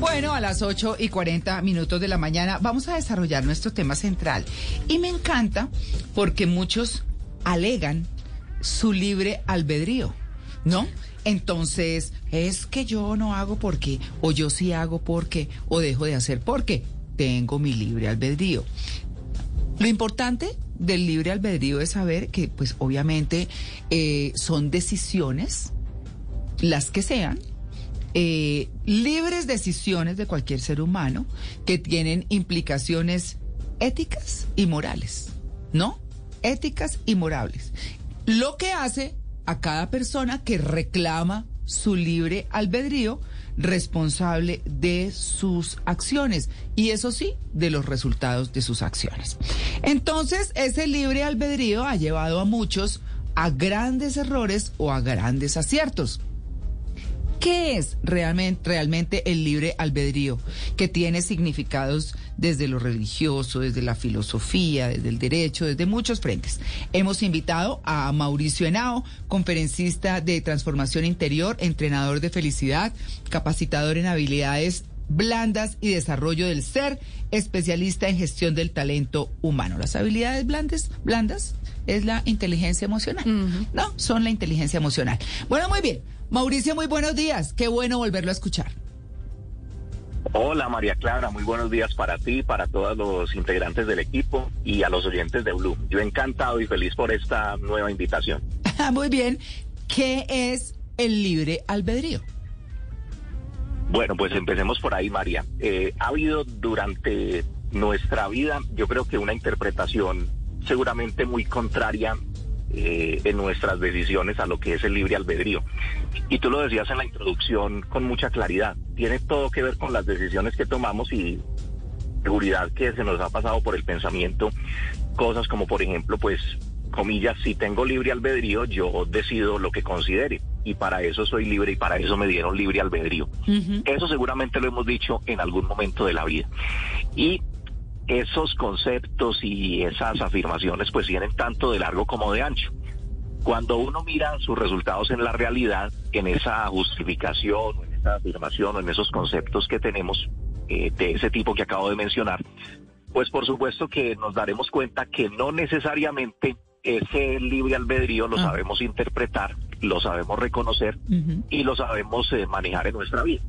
Bueno, a las 8 y 40 minutos de la mañana vamos a desarrollar nuestro tema central. Y me encanta porque muchos alegan su libre albedrío, ¿no? Entonces, es que yo no hago porque, o yo sí hago porque, o dejo de hacer porque tengo mi libre albedrío. Lo importante del libre albedrío es saber que, pues obviamente, eh, son decisiones, las que sean, eh, libres decisiones de cualquier ser humano que tienen implicaciones éticas y morales, ¿no? Éticas y morales. Lo que hace a cada persona que reclama su libre albedrío responsable de sus acciones y eso sí, de los resultados de sus acciones. Entonces, ese libre albedrío ha llevado a muchos a grandes errores o a grandes aciertos. ¿Qué es realmente, el libre albedrío? Que tiene significados desde lo religioso, desde la filosofía, desde el derecho, desde muchos frentes. Hemos invitado a Mauricio Henao, conferencista de transformación interior, entrenador de felicidad, capacitador en habilidades blandas y desarrollo del ser, especialista en gestión del talento humano. Las habilidades blandas, blandas es la inteligencia emocional. No, son la inteligencia emocional. Bueno, muy bien. Mauricio, muy buenos días. Qué bueno volverlo a escuchar. Hola María Clara, muy buenos días para ti, para todos los integrantes del equipo y a los oyentes de Blue. Yo encantado y feliz por esta nueva invitación. muy bien. ¿Qué es el libre albedrío? Bueno, pues empecemos por ahí, María. Eh, ha habido durante nuestra vida, yo creo que una interpretación seguramente muy contraria eh, en nuestras decisiones a lo que es el libre albedrío. Y tú lo decías en la introducción con mucha claridad. Tiene todo que ver con las decisiones que tomamos y seguridad que se nos ha pasado por el pensamiento. Cosas como, por ejemplo, pues, comillas, si tengo libre albedrío, yo decido lo que considere. Y para eso soy libre y para eso me dieron libre albedrío. Eso seguramente lo hemos dicho en algún momento de la vida. Y esos conceptos y esas afirmaciones pues vienen tanto de largo como de ancho. Cuando uno mira sus resultados en la realidad, en esa justificación, en esa afirmación o en esos conceptos que tenemos eh, de ese tipo que acabo de mencionar, pues por supuesto que nos daremos cuenta que no necesariamente ese libre albedrío lo ah. sabemos interpretar, lo sabemos reconocer y lo sabemos eh, manejar en nuestra vida.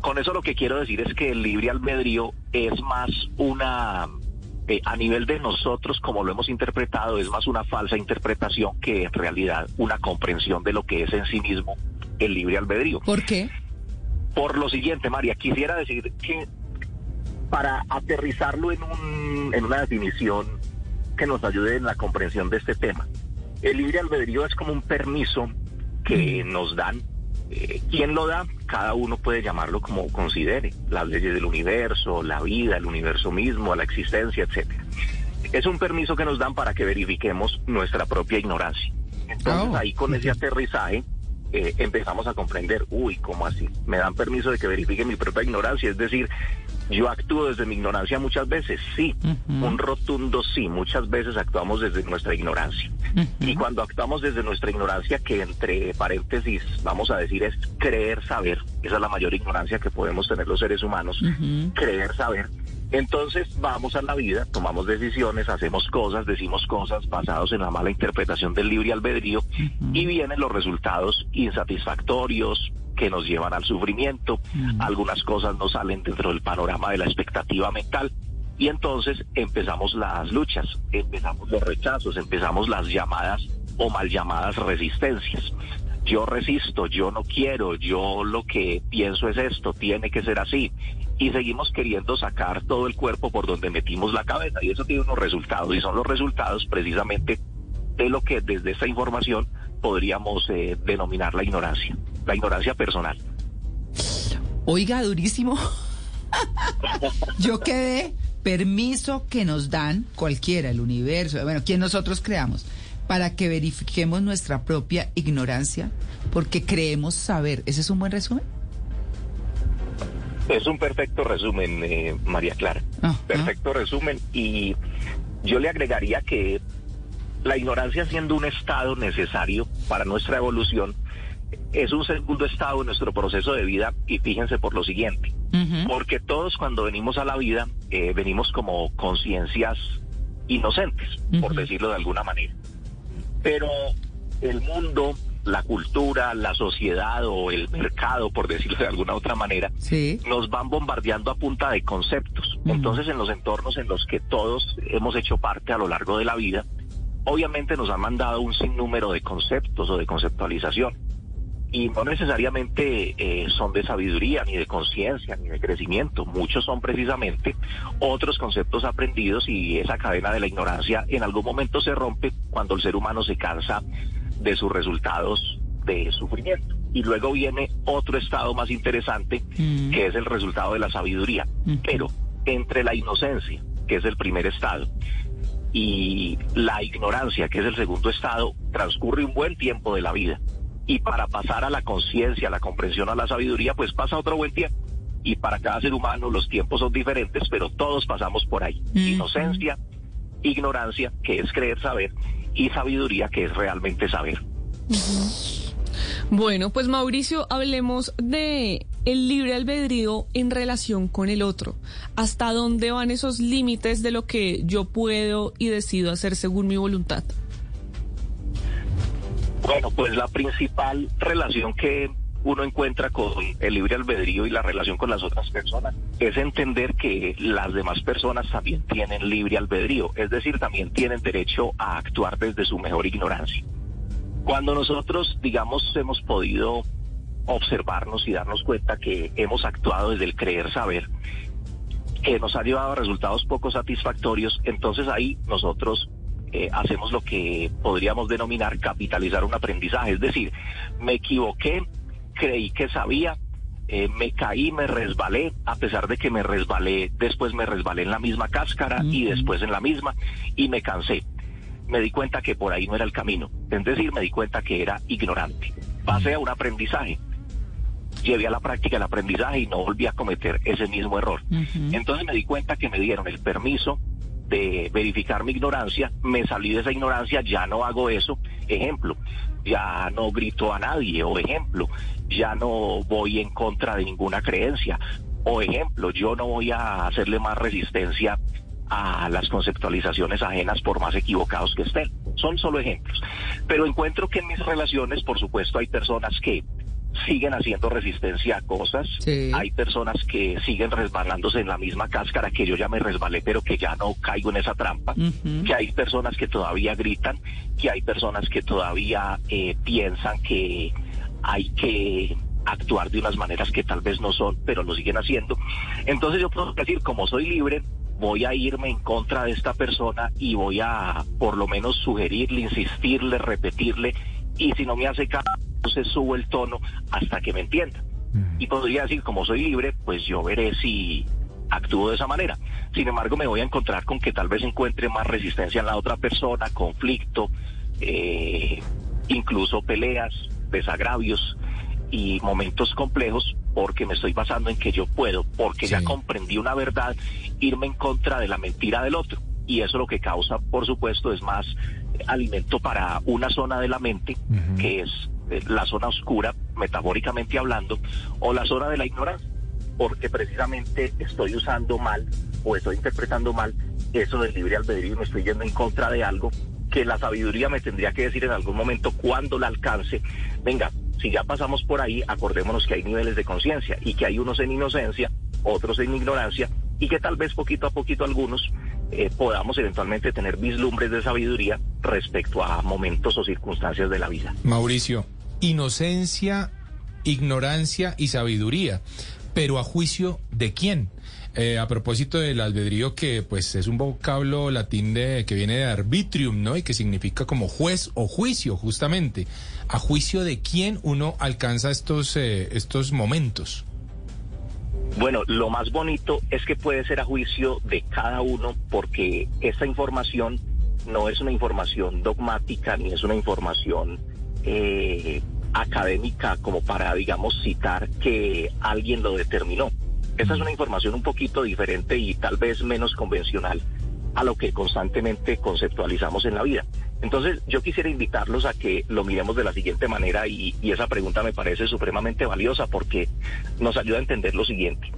Con eso lo que quiero decir es que el libre albedrío es más una, eh, a nivel de nosotros, como lo hemos interpretado, es más una falsa interpretación que en realidad una comprensión de lo que es en sí mismo el libre albedrío. ¿Por qué? Por lo siguiente, María, quisiera decir que para aterrizarlo en, un, en una definición que nos ayude en la comprensión de este tema. El libre albedrío es como un permiso que nos dan. Eh, ¿Quién lo da? Cada uno puede llamarlo como considere. Las leyes del universo, la vida, el universo mismo, la existencia, etcétera. Es un permiso que nos dan para que verifiquemos nuestra propia ignorancia. Entonces oh. ahí con ese aterrizaje eh, empezamos a comprender, uy, ¿cómo así? Me dan permiso de que verifique mi propia ignorancia, es decir, yo actúo desde mi ignorancia muchas veces, sí, un rotundo sí, muchas veces actuamos desde nuestra ignorancia. Y cuando actuamos desde nuestra ignorancia, que entre paréntesis vamos a decir es creer saber, esa es la mayor ignorancia que podemos tener los seres humanos, creer saber. Entonces vamos a la vida, tomamos decisiones, hacemos cosas, decimos cosas basados en la mala interpretación del libre albedrío y vienen los resultados insatisfactorios, que nos llevan al sufrimiento, algunas cosas no salen dentro del panorama de la expectativa mental y entonces empezamos las luchas, empezamos los rechazos, empezamos las llamadas o mal llamadas resistencias. Yo resisto, yo no quiero, yo lo que pienso es esto, tiene que ser así. Y seguimos queriendo sacar todo el cuerpo por donde metimos la cabeza. Y eso tiene unos resultados. Y son los resultados precisamente de lo que desde esta información podríamos eh, denominar la ignorancia la ignorancia personal. Oiga, durísimo. Yo quedé permiso que nos dan cualquiera, el universo, bueno, quien nosotros creamos, para que verifiquemos nuestra propia ignorancia, porque creemos saber. ¿Ese es un buen resumen? Es un perfecto resumen, eh, María Clara. Ah, ah. perfecto resumen. Y yo le agregaría que la ignorancia siendo un estado necesario para nuestra evolución, es un segundo estado en nuestro proceso de vida y fíjense por lo siguiente. porque todos cuando venimos a la vida eh, venimos como conciencias inocentes, por decirlo de alguna manera. Pero el mundo, la cultura, la sociedad o el mercado, por decirlo de alguna otra manera, nos van bombardeando a punta de conceptos. Entonces, en los entornos en los que todos hemos hecho parte a lo largo de la vida, obviamente nos han mandado un sinnúmero de conceptos o de conceptualización. Y no necesariamente eh, son de sabiduría, ni de conciencia, ni de crecimiento. Muchos son precisamente otros conceptos aprendidos y esa cadena de la ignorancia en algún momento se rompe cuando el ser humano se cansa de sus resultados de sufrimiento. Y luego viene otro estado más interesante, mm. que es el resultado de la sabiduría. Pero entre la inocencia, que es el primer estado, y la ignorancia, que es el segundo estado, transcurre un buen tiempo de la vida. Y para pasar a la conciencia, a la comprensión, a la sabiduría, pues pasa otro buen tiempo. Y para cada ser humano los tiempos son diferentes, pero todos pasamos por ahí. Inocencia, ignorancia, que es creer saber, y sabiduría, que es realmente saber. Bueno, pues Mauricio, hablemos de el libre albedrío en relación con el otro. ¿Hasta dónde van esos límites de lo que yo puedo y decido hacer según mi voluntad? Bueno, pues la principal relación que uno encuentra con el libre albedrío y la relación con las otras personas es entender que las demás personas también tienen libre albedrío, es decir, también tienen derecho a actuar desde su mejor ignorancia. Cuando nosotros, digamos, hemos podido observarnos y darnos cuenta que hemos actuado desde el creer saber, que nos ha llevado a resultados poco satisfactorios, entonces ahí nosotros eh, hacemos lo que podríamos denominar capitalizar un aprendizaje. Es decir, me equivoqué, creí que sabía, eh, me caí, me resbalé, a pesar de que me resbalé, después me resbalé en la misma cáscara y después en la misma y me cansé. Me di cuenta que por ahí no era el camino. Es decir, me di cuenta que era ignorante. Pasé a un aprendizaje llevé a la práctica el aprendizaje y no volví a cometer ese mismo error. Entonces me di cuenta que me dieron el permiso de verificar mi ignorancia, me salí de esa ignorancia, ya no hago eso. Ejemplo, ya no grito a nadie, o ejemplo, ya no voy en contra de ninguna creencia, o ejemplo, yo no voy a hacerle más resistencia a las conceptualizaciones ajenas por más equivocados que estén. Son solo ejemplos. Pero encuentro que en mis relaciones, por supuesto, hay personas que siguen haciendo resistencia a cosas. Hay personas que siguen resbalándose en la misma cáscara que yo ya me resbalé, pero que ya no caigo en esa trampa. Que hay personas que todavía gritan, que hay personas que todavía eh, piensan que hay que actuar de unas maneras que tal vez no son, pero lo siguen haciendo. Entonces yo puedo decir, como soy libre, voy a irme en contra de esta persona y voy a por lo menos sugerirle, insistirle, repetirle, y si no me hace caso, entonces subo el tono hasta que me entienda. Y podría decir, como soy libre, pues yo veré si actúo de esa manera. Sin embargo, me voy a encontrar con que tal vez encuentre más resistencia en la otra persona, conflicto, eh, incluso peleas, desagravios y momentos complejos porque me estoy basando en que yo puedo, porque ya comprendí una verdad, irme en contra de la mentira del otro. Y eso lo que causa, por supuesto, es más alimento para una zona de la mente, que es la zona oscura, metafóricamente hablando, o la zona de la ignorancia, porque precisamente estoy usando mal o estoy interpretando mal eso del libre albedrío y me estoy yendo en contra de algo que la sabiduría me tendría que decir en algún momento cuando la alcance. Venga, si ya pasamos por ahí, acordémonos que hay niveles de conciencia y que hay unos en inocencia, otros en ignorancia y que tal vez poquito a poquito algunos eh, podamos eventualmente tener vislumbres de sabiduría respecto a momentos o circunstancias de la vida. Mauricio, inocencia, ignorancia y sabiduría. Pero a juicio de quién? Eh, a propósito del albedrío, que pues es un vocablo latín de, que viene de arbitrium, ¿no? Y que significa como juez o juicio, justamente. ¿A juicio de quién uno alcanza estos, eh, estos momentos? Bueno, lo más bonito es que puede ser a juicio de cada uno porque esa información no es una información dogmática ni es una información eh, académica como para, digamos, citar que alguien lo determinó. Esa es una información un poquito diferente y tal vez menos convencional a lo que constantemente conceptualizamos en la vida. Entonces, yo quisiera invitarlos a que lo miremos de la siguiente manera y, esa pregunta me parece supremamente valiosa porque nos ayuda a entender lo siguiente.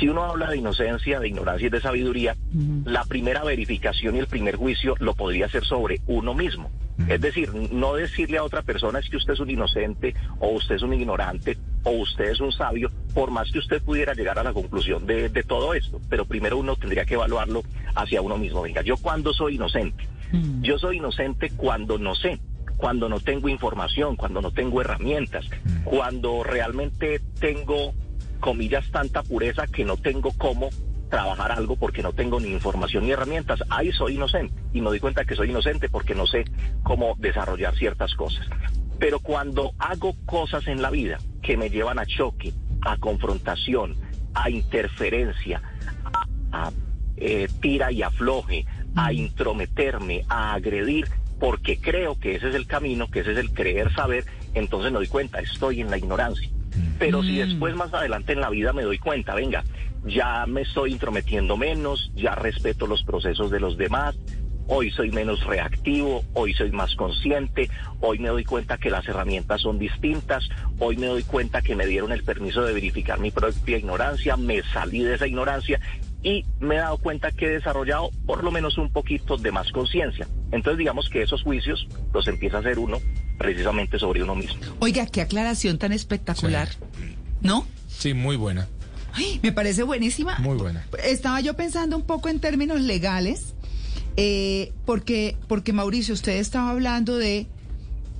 Si uno habla de inocencia, de ignorancia y de sabiduría, la primera verificación y el primer juicio lo podría hacer sobre uno mismo. Es decir, no decirle a otra persona es que usted es un inocente o usted es un ignorante o usted es un sabio, por más que usted pudiera llegar a la conclusión de, de todo esto. Pero primero uno tendría que evaluarlo hacia uno mismo. Venga, ¿yo cuándo soy inocente? Yo soy inocente cuando no sé cuando no tengo información, cuando no tengo herramientas, cuando realmente tengo, comillas, tanta pureza que no tengo cómo trabajar algo porque no tengo ni información ni herramientas. Ahí soy inocente y me doy cuenta que soy inocente porque no sé cómo desarrollar ciertas cosas. Pero cuando hago cosas en la vida que me llevan a choque, a confrontación, a interferencia, a, eh, tira y afloje, a intrometerme, a agredir, porque creo que ese es el camino, que ese es el creer saber, entonces me doy cuenta, estoy en la ignorancia. Pero si después más adelante en la vida me doy cuenta, venga, ya me estoy intrometiendo menos, ya respeto los procesos de los demás, hoy soy menos reactivo, hoy soy más consciente, hoy me doy cuenta que las herramientas son distintas, hoy me doy cuenta que me dieron el permiso de verificar mi propia ignorancia, me salí de esa ignorancia y me he dado cuenta que he desarrollado por lo menos un poquito de más conciencia. Entonces digamos que esos juicios los empieza a hacer uno precisamente sobre uno mismo. Oiga, qué aclaración tan espectacular, ¿no? Sí, muy buena. Ay, me parece buenísima. Muy buena. Estaba yo pensando un poco en términos legales, eh, porque, porque Mauricio, usted estaba hablando de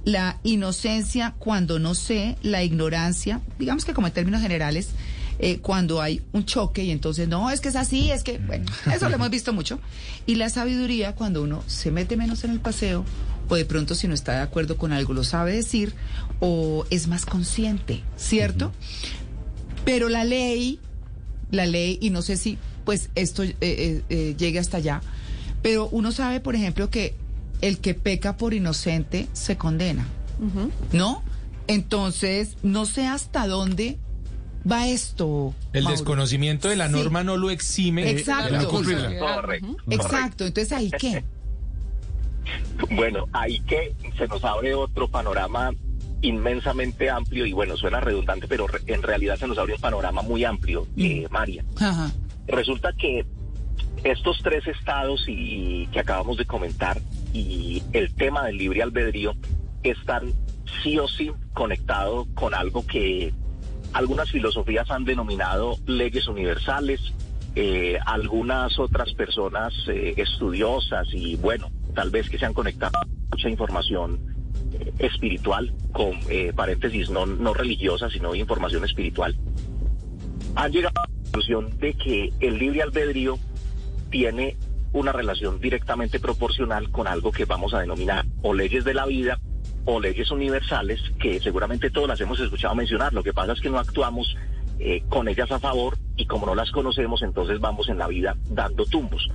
la inocencia cuando no sé, la ignorancia, digamos que como en términos generales, eh, cuando hay un choque y entonces no, es que es así, es que, bueno, eso lo hemos visto mucho. Y la sabiduría cuando uno se mete menos en el paseo o de pronto si no está de acuerdo con algo lo sabe decir o es más consciente, ¿cierto? Pero la ley, la ley, y no sé si pues esto eh, eh, eh, llegue hasta allá, pero uno sabe, por ejemplo, que el que peca por inocente se condena, ¿no? Entonces, no sé hasta dónde va esto. El Mauro? desconocimiento de la Sí. norma no lo exime Exacto. de la cumplirla. Correcto. Exacto, entonces ahí qué. Bueno, ahí que se nos abre otro panorama inmensamente amplio y bueno, suena redundante, pero re- en realidad se nos abre un panorama muy amplio, eh, María. Ajá. Resulta que estos tres estados y que acabamos de comentar y el tema del libre albedrío están sí o sí conectados con algo que algunas filosofías han denominado leyes universales, eh, algunas otras personas eh, estudiosas y bueno, tal vez que se han conectado a mucha información espiritual, con eh, paréntesis no, no religiosa, sino información espiritual, han llegado a la conclusión de que el libre albedrío tiene una relación directamente proporcional con algo que vamos a denominar o leyes de la vida o leyes universales que seguramente todos las hemos escuchado mencionar. Lo que pasa es que no actuamos eh, con ellas a favor y como no las conocemos, entonces vamos en la vida dando tumbos.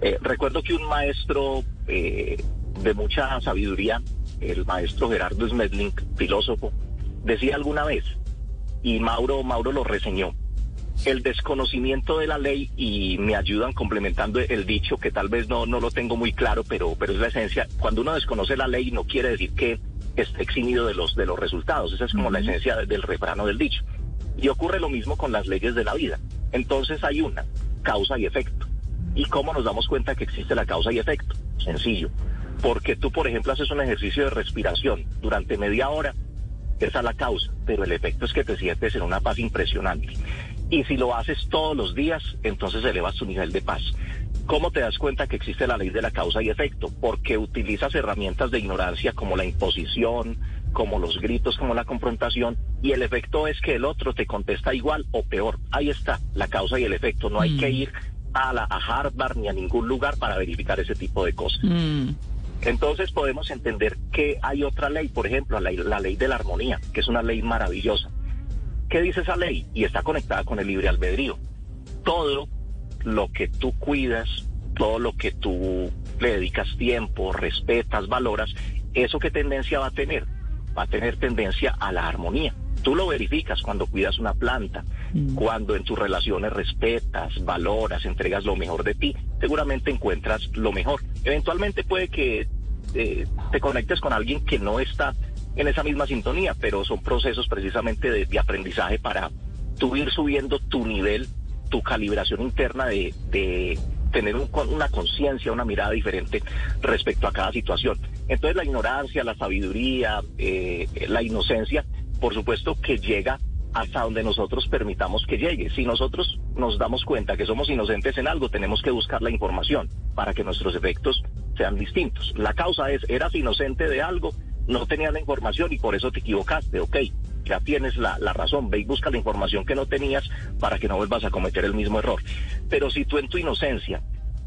Eh, recuerdo que un maestro eh, de mucha sabiduría, el maestro Gerardo Smedling, filósofo, decía alguna vez, y Mauro, Mauro lo reseñó, el desconocimiento de la ley y me ayudan complementando el dicho que tal vez no, no lo tengo muy claro, pero, pero es la esencia. Cuando uno desconoce la ley no quiere decir que esté eximido de los, de los resultados. Esa es como la esencia del refrán o del dicho. Y ocurre lo mismo con las leyes de la vida. Entonces hay una, causa y efecto. ¿Y cómo nos damos cuenta que existe la causa y efecto? Sencillo. Porque tú, por ejemplo, haces un ejercicio de respiración durante media hora, esa es la causa, pero el efecto es que te sientes en una paz impresionante. Y si lo haces todos los días, entonces elevas tu nivel de paz. ¿Cómo te das cuenta que existe la ley de la causa y efecto? Porque utilizas herramientas de ignorancia como la imposición, como los gritos, como la confrontación, y el efecto es que el otro te contesta igual o peor. Ahí está la causa y el efecto. No hay que ir a, la, a Harvard ni a ningún lugar para verificar ese tipo de cosas. Mm. Entonces podemos entender que hay otra ley, por ejemplo, la, ley de la armonía, que es una ley maravillosa. ¿Qué dice esa ley? Y está conectada con el libre albedrío. Todo lo que tú cuidas, todo lo que tú le dedicas tiempo, respetas, valoras, ¿eso qué tendencia va a tener? Va a tener tendencia a la armonía. Tú lo verificas cuando cuidas una planta, cuando en tus relaciones respetas, valoras, entregas lo mejor de ti, seguramente encuentras lo mejor. Eventualmente puede que eh, te conectes con alguien que no está en esa misma sintonía, pero son procesos precisamente de, de aprendizaje para tú ir subiendo tu nivel tu calibración interna de, de tener un- una conciencia, una mirada diferente respecto a cada situación. Entonces la ignorancia, la sabiduría, eh, la inocencia, por supuesto que llega hasta donde nosotros permitamos que llegue. Si nosotros nos damos cuenta que somos inocentes en algo, tenemos que buscar la información para que nuestros efectos sean distintos. La causa es, eras inocente de algo, no tenías la información y por eso te equivocaste, ok. Ya tienes la, la razón, ve y busca la información que no tenías para que no vuelvas a cometer el mismo error. Pero si tú en tu inocencia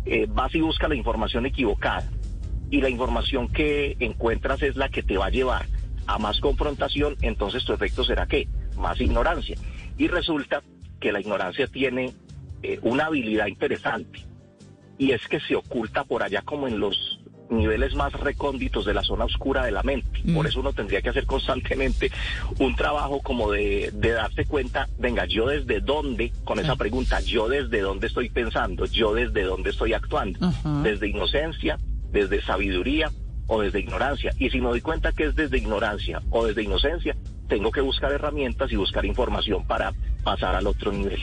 eh, vas y buscas la información equivocada y la información que encuentras es la que te va a llevar a más confrontación, entonces tu efecto será qué? Más ignorancia. Y resulta que la ignorancia tiene eh, una habilidad interesante y es que se oculta por allá como en los niveles más recónditos de la zona oscura de la mente. Mm. Por eso uno tendría que hacer constantemente un trabajo como de, de darse cuenta, venga, yo desde dónde, con esa Ah. pregunta, yo desde dónde estoy pensando, yo desde dónde estoy actuando, desde inocencia, desde sabiduría o desde ignorancia. Y si me doy cuenta que es desde ignorancia o desde inocencia, tengo que buscar herramientas y buscar información para pasar al otro nivel.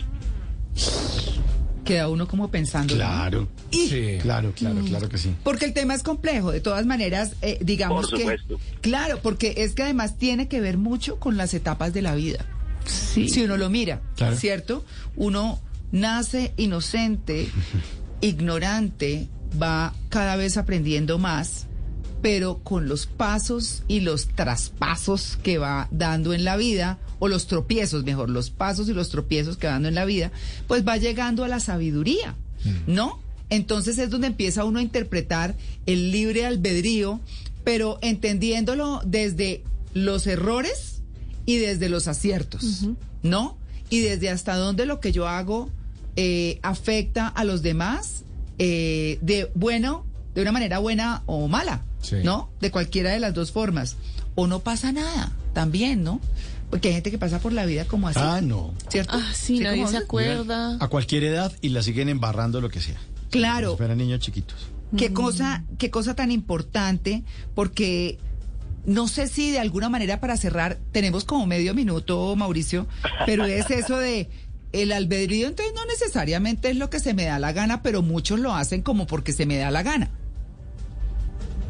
Queda uno como pensando. ¿no? Claro, Sí. claro, claro, claro que sí. Porque el tema es complejo, de todas maneras, eh, digamos Por que... supuesto. Claro, porque es que además tiene que ver mucho con las etapas de la vida. Sí. Si uno lo mira, Claro. ¿cierto? Uno nace inocente, ignorante, va cada vez aprendiendo más, pero con los pasos y los traspasos que va dando en la vida, o los tropiezos, mejor, los pasos y los tropiezos que va dando en la vida, pues va llegando a la sabiduría, ¿no? Entonces es donde empieza uno a interpretar el libre albedrío, pero entendiéndolo desde los errores y desde los aciertos, ¿no? Y desde hasta dónde lo que yo hago eh, afecta a los demás eh, de bueno, de una manera buena o mala, Sí. ¿no? De cualquiera de las dos formas. O no pasa nada, también, ¿no? Porque hay gente que pasa por la vida como así. Ah, no. ¿Cierto? Ah, sí, ¿Sí, nadie se acuerda. A cualquier edad y la siguen embarrando lo que sea. Claro. Esperan niños chiquitos. Qué cosa, qué cosa tan importante, porque no sé si de alguna manera para cerrar, tenemos como medio minuto, Mauricio, pero es eso de el albedrío, entonces no necesariamente es lo que se me da la gana, pero muchos lo hacen como porque se me da la gana.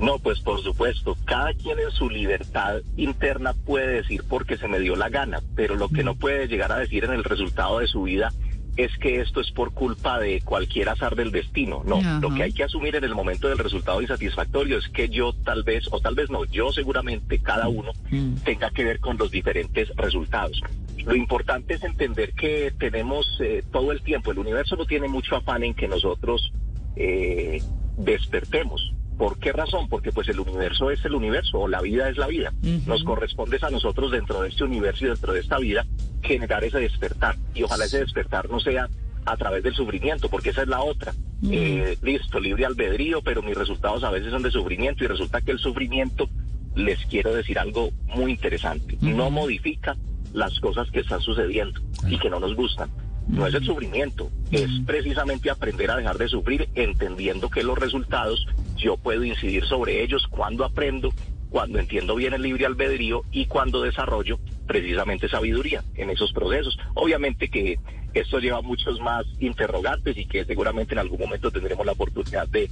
No, pues por supuesto, cada quien en su libertad interna puede decir porque se me dio la gana, pero lo que no puede llegar a decir en el resultado de su vida es que esto es por culpa de cualquier azar del destino. No, Ajá. lo que hay que asumir en el momento del resultado insatisfactorio es que yo tal vez, o tal vez no, yo seguramente, cada uno Mm. tenga que ver con los diferentes resultados. Lo importante es entender que tenemos eh, todo el tiempo, el universo no tiene mucho afán en que nosotros eh, despertemos. ¿Por qué razón? Porque pues el universo es el universo o la vida es la vida. Nos corresponde a nosotros dentro de este universo y dentro de esta vida generar ese despertar. Y ojalá ese despertar no sea a través del sufrimiento, porque esa es la otra. Eh, listo, libre albedrío, pero mis resultados a veces son de sufrimiento y resulta que el sufrimiento, les quiero decir algo muy interesante, no modifica las cosas que están sucediendo y que no nos gustan. No es el sufrimiento, es precisamente aprender a dejar de sufrir entendiendo que los resultados yo puedo incidir sobre ellos cuando aprendo, cuando entiendo bien el libre albedrío y cuando desarrollo precisamente sabiduría en esos procesos. Obviamente que esto lleva muchos más interrogantes y que seguramente en algún momento tendremos la oportunidad de,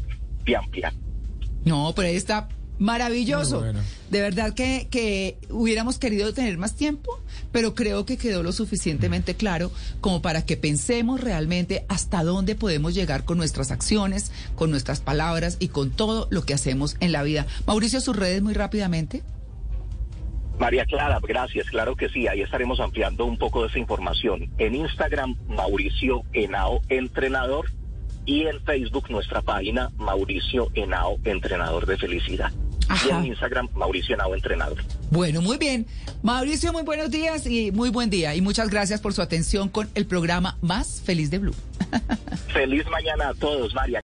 ampliar. No, pero ahí está maravilloso. Bueno. De verdad que, que hubiéramos querido tener más tiempo, pero creo que quedó lo suficientemente claro como para que pensemos realmente hasta dónde podemos llegar con nuestras acciones, con nuestras palabras y con todo lo que hacemos en la vida. Mauricio, sus redes muy rápidamente. María Clara, gracias, claro que sí, ahí estaremos ampliando un poco de esa información. En Instagram, Mauricio Henao Entrenador y en Facebook nuestra página Mauricio Henao Entrenador de Felicidad. Y en Instagram, Mauricio Henao Entrenador. Bueno, muy bien. Mauricio, muy buenos días y muy buen día. Y muchas gracias por su atención con el programa más feliz de Blue. Feliz mañana a todos, María.